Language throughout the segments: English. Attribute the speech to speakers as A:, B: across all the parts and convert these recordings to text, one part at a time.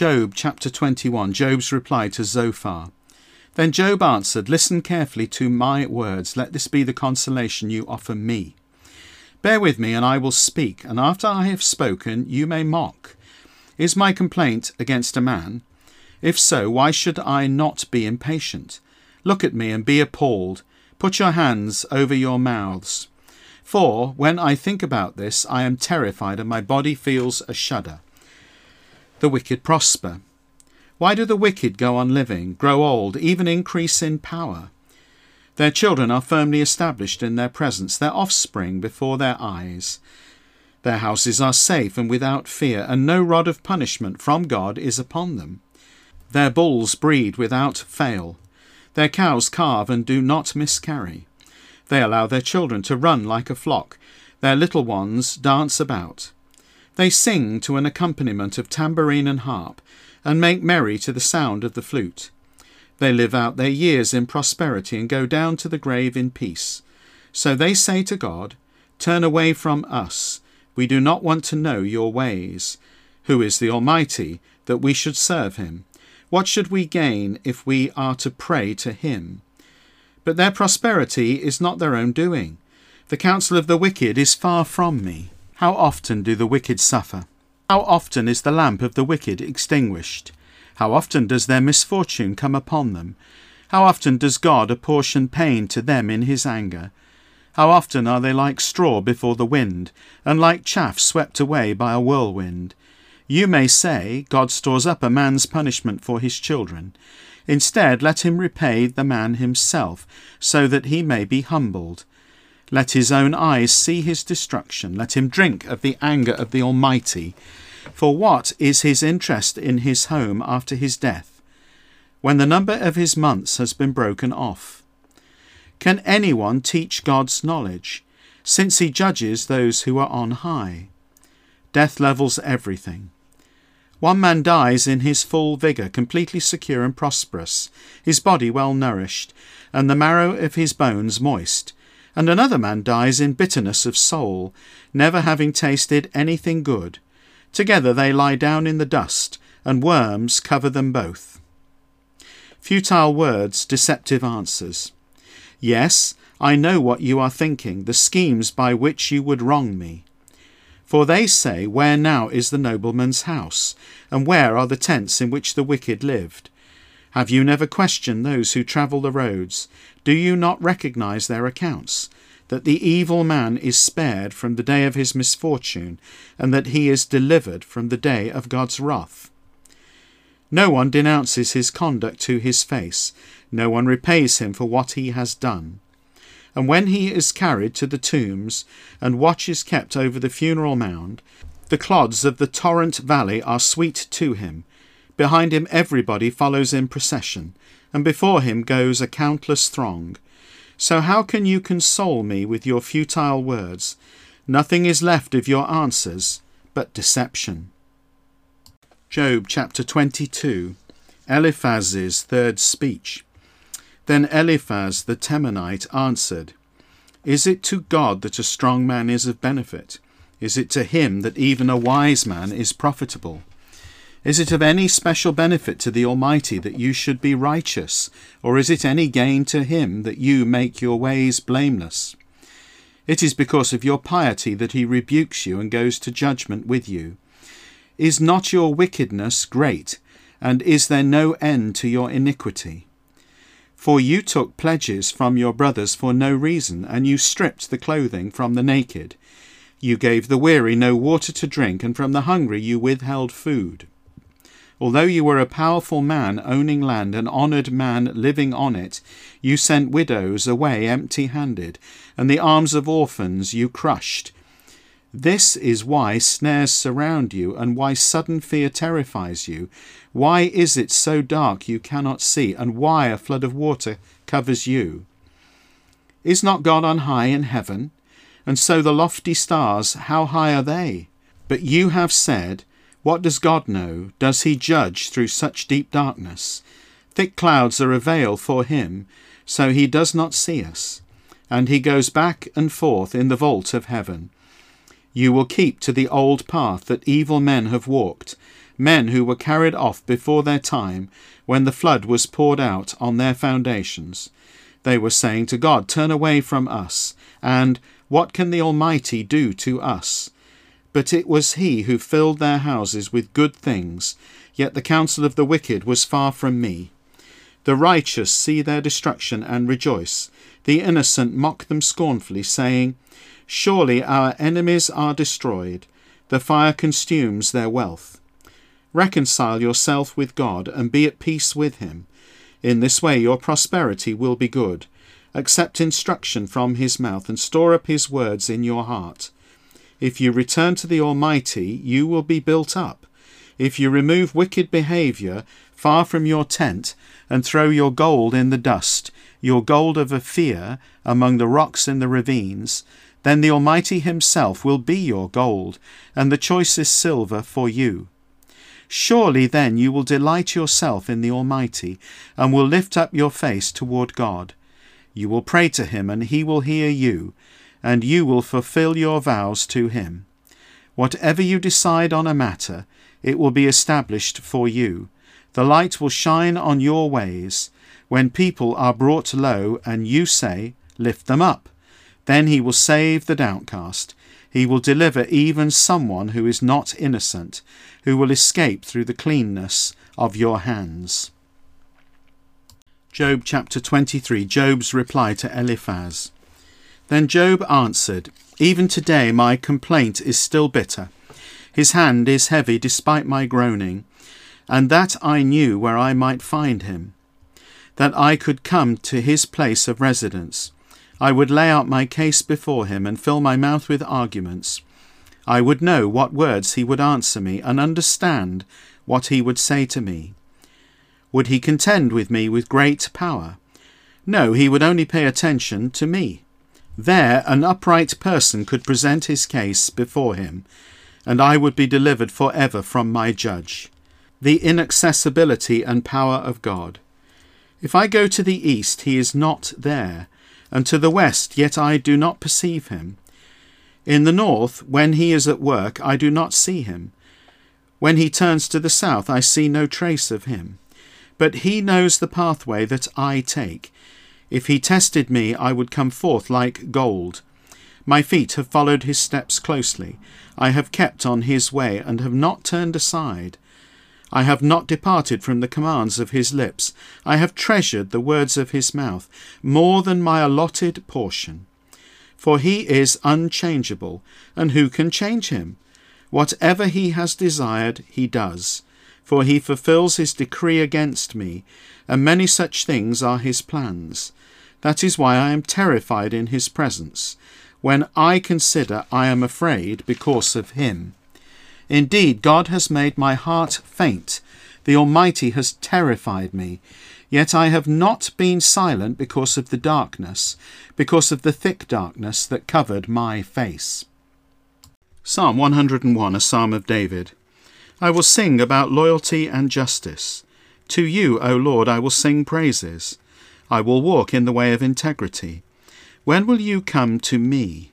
A: Job chapter 21, Job's reply to Zophar. Then Job answered, Listen carefully to my words. Let this be the consolation you offer me. Bear with me, and I will speak, and after I have spoken, you may mock. Is my complaint against a man? If so, why should I not be impatient? Look at me and be appalled. Put your hands over your mouths. For when I think about this, I am terrified, and my body feels a shudder the wicked prosper. Why do the wicked go on living, grow old, even increase in power? Their children are firmly established in their presence, their offspring before their eyes. Their houses are safe and without fear, and no rod of punishment from God is upon them. Their bulls breed without fail. Their cows calve and do not miscarry. They allow their children to run like a flock. Their little ones dance about. They sing to an accompaniment of tambourine and harp, and make merry to the sound of the flute. They live out their years in prosperity and go down to the grave in peace. So they say to God, Turn away from us. We do not want to know your ways. Who is the Almighty, that we should serve him? What should we gain if we are to pray to him? But their prosperity is not their own doing. The counsel of the wicked is far from me. How often do the wicked suffer? How often is the lamp of the wicked extinguished? How often does their misfortune come upon them? How often does God apportion pain to them in his anger? How often are they like straw before the wind, and like chaff swept away by a whirlwind? You may say, God stores up a man's punishment for his children. Instead, let him repay the man himself, so that he may be humbled. Let his own eyes see his destruction. Let him drink of the anger of the Almighty. For what is his interest in his home after his death, when the number of his months has been broken off? Can anyone teach God's knowledge, since he judges those who are on high? Death levels everything. One man dies in his full vigour, completely secure and prosperous, his body well nourished, and the marrow of his bones moist and another man dies in bitterness of soul, never having tasted anything good. Together they lie down in the dust, and worms cover them both. Futile words, deceptive answers. Yes, I know what you are thinking, the schemes by which you would wrong me. For they say, Where now is the nobleman's house? And where are the tents in which the wicked lived? Have you never questioned those who travel the roads? Do you not recognize their accounts? That the evil man is spared from the day of his misfortune, and that he is delivered from the day of God's wrath. No one denounces his conduct to his face, no one repays him for what he has done. And when he is carried to the tombs, and watch is kept over the funeral mound, the clods of the torrent valley are sweet to him, Behind him everybody follows in procession, and before him goes a countless throng. So how can you console me with your futile words? Nothing is left of your answers but deception. Job chapter 22 Eliphaz's third speech. Then Eliphaz the Temanite answered, Is it to God that a strong man is of benefit? Is it to him that even a wise man is profitable? Is it of any special benefit to the Almighty that you should be righteous, or is it any gain to him that you make your ways blameless? It is because of your piety that he rebukes you and goes to judgment with you. Is not your wickedness great, and is there no end to your iniquity? For you took pledges from your brothers for no reason, and you stripped the clothing from the naked. You gave the weary no water to drink, and from the hungry you withheld food. Although you were a powerful man owning land, an honoured man living on it, you sent widows away empty handed, and the arms of orphans you crushed. This is why snares surround you, and why sudden fear terrifies you. Why is it so dark you cannot see, and why a flood of water covers you? Is not God on high in heaven? And so the lofty stars, how high are they? But you have said, what does God know? Does he judge through such deep darkness? Thick clouds are a veil for him, so he does not see us, and he goes back and forth in the vault of heaven. You will keep to the old path that evil men have walked. men who were carried off before their time when the flood was poured out on their foundations. They were saying to God, Turn away from us, and What can the Almighty do to us? But it was He who filled their houses with good things, yet the counsel of the wicked was far from me. The righteous see their destruction and rejoice. The innocent mock them scornfully, saying, Surely our enemies are destroyed. The fire consumes their wealth. Reconcile yourself with God and be at peace with him. In this way your prosperity will be good. Accept instruction from his mouth and store up his words in your heart. If you return to the Almighty, you will be built up. If you remove wicked behaviour far from your tent and throw your gold in the dust, your gold of Ophir among the rocks in the ravines, then the Almighty Himself will be your gold, and the choicest silver for you. Surely then you will delight yourself in the Almighty, and will lift up your face toward God. You will pray to Him, and He will hear you, and you will fulfill your vows to Him. Whatever you decide on a matter, it will be established for you. The light will shine on your ways. When people are brought low, and you say, Lift them up, then He will save the downcast. He will deliver even someone who is not innocent, who will escape through the cleanness of your hands. Job chapter 23 Job's reply to Eliphaz. Then Job answered, Even today my complaint is still bitter. His hand is heavy despite my groaning, and that I knew where I might find him, that I could come to his place of residence. I would lay out my case before him and fill my mouth with arguments. I would know what words he would answer me and understand what he would say to me. Would he contend with me with great power? No, he would only pay attention to me. There an upright person could present his case before him, and I would be delivered for ever from my judge. The inaccessibility and power of God. If I go to the east, he is not there, and to the west, yet I do not perceive him. In the north, when he is at work, I do not see him. When he turns to the south, I see no trace of him. But he knows the pathway that I take. If he tested me, I would come forth like gold. My feet have followed his steps closely. I have kept on his way, and have not turned aside. I have not departed from the commands of his lips. I have treasured the words of his mouth more than my allotted portion. For he is unchangeable, and who can change him? Whatever he has desired, he does. For he fulfills his decree against me, and many such things are his plans. That is why I am terrified in his presence. When I consider, I am afraid because of him. Indeed, God has made my heart faint. The Almighty has terrified me. Yet I have not been silent because of the darkness, because of the thick darkness that covered my face. Psalm 101, a psalm of David. I will sing about loyalty and justice. To you, O Lord, I will sing praises. I will walk in the way of integrity. When will you come to me?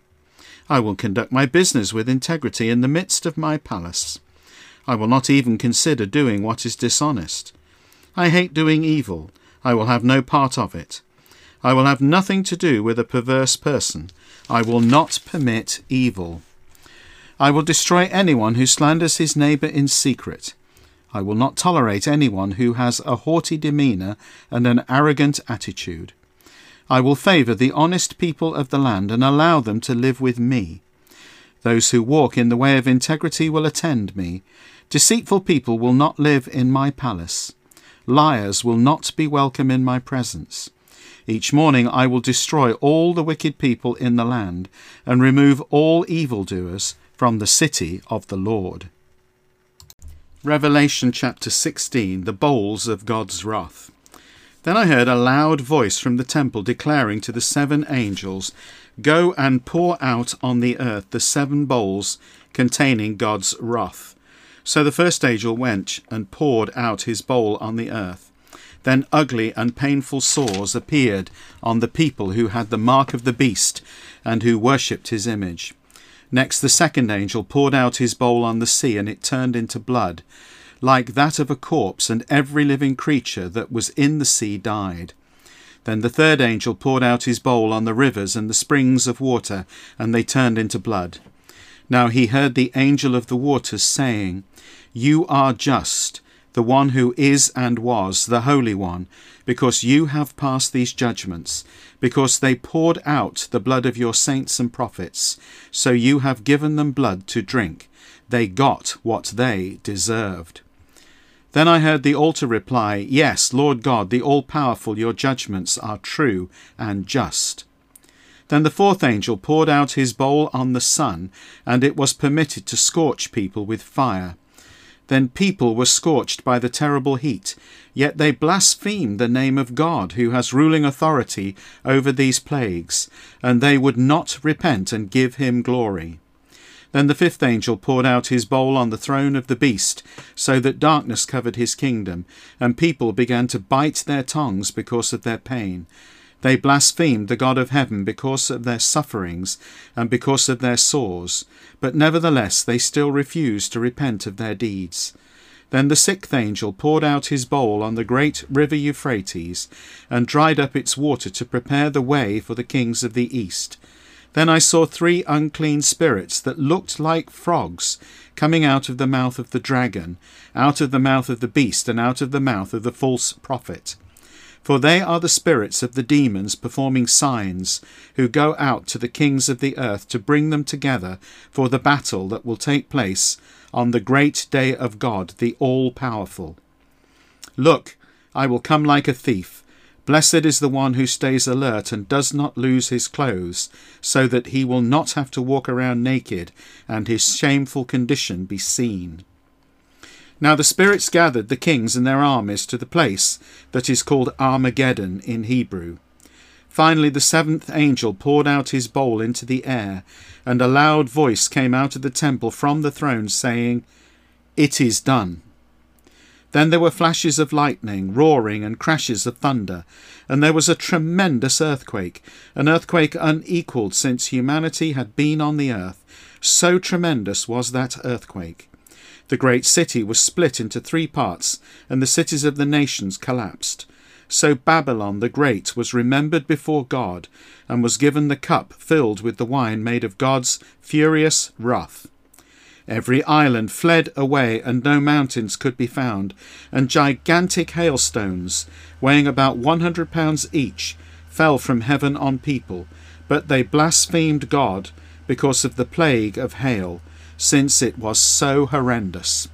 A: I will conduct my business with integrity in the midst of my palace. I will not even consider doing what is dishonest. I hate doing evil. I will have no part of it. I will have nothing to do with a perverse person. I will not permit evil. I will destroy anyone who slanders his neighbour in secret. I will not tolerate anyone who has a haughty demeanour and an arrogant attitude. I will favour the honest people of the land and allow them to live with me. Those who walk in the way of integrity will attend me. Deceitful people will not live in my palace. Liars will not be welcome in my presence. Each morning I will destroy all the wicked people in the land and remove all evildoers from the city of the Lord. Revelation chapter 16 The Bowls of God's Wrath. Then I heard a loud voice from the temple declaring to the seven angels, Go and pour out on the earth the seven bowls containing God's wrath. So the first angel went and poured out his bowl on the earth. Then ugly and painful sores appeared on the people who had the mark of the beast and who worshipped his image. Next, the second angel poured out his bowl on the sea, and it turned into blood. like that of a corpse, and every living creature that was in the sea died. Then the third angel poured out his bowl on the rivers and the springs of water, and they turned into blood. Now he heard the angel of the waters saying, You are just, the one who is and was, the Holy One, because you have passed these judgments, because they poured out the blood of your saints and prophets, so you have given them blood to drink. They got what they deserved. Then I heard the altar reply, Yes, Lord God, the all powerful, your judgments are true and just. Then the fourth angel poured out his bowl on the sun, and it was permitted to scorch people with fire. Then people were scorched by the terrible heat, yet they blasphemed the name of God, who has ruling authority over these plagues, and they would not repent and give him glory. Then the fifth angel poured out his bowl on the throne of the beast, so that darkness covered his kingdom, and people began to bite their tongues because of their pain. They blasphemed the God of heaven because of their sufferings and because of their sores, but nevertheless they still refused to repent of their deeds. Then the sixth angel poured out his bowl on the great river Euphrates, and dried up its water to prepare the way for the kings of the east. Then I saw three unclean spirits that looked like frogs coming out of the mouth of the dragon, out of the mouth of the beast, and out of the mouth of the false prophet. For they are the spirits of the demons performing signs, who go out to the kings of the earth to bring them together for the battle that will take place on the great day of God, the all powerful. Look, I will come like a thief. Blessed is the one who stays alert and does not lose his clothes, so that he will not have to walk around naked and his shameful condition be seen. Now the spirits gathered the kings and their armies to the place that is called Armageddon in Hebrew. Finally, the seventh angel poured out his bowl into the air, and a loud voice came out of the temple from the throne, saying, It is done. Then there were flashes of lightning, roaring, and crashes of thunder, and there was a tremendous earthquake, an earthquake unequalled since humanity had been on the earth. So tremendous was that earthquake. The great city was split into three parts, and the cities of the nations collapsed. So Babylon the Great was remembered before God, and was given the cup filled with the wine made of God's furious wrath. Every island fled away, and no mountains could be found, and gigantic hailstones, weighing about one hundred pounds each, fell from heaven on people. But they blasphemed God because of the plague of hail, since it was so horrendous.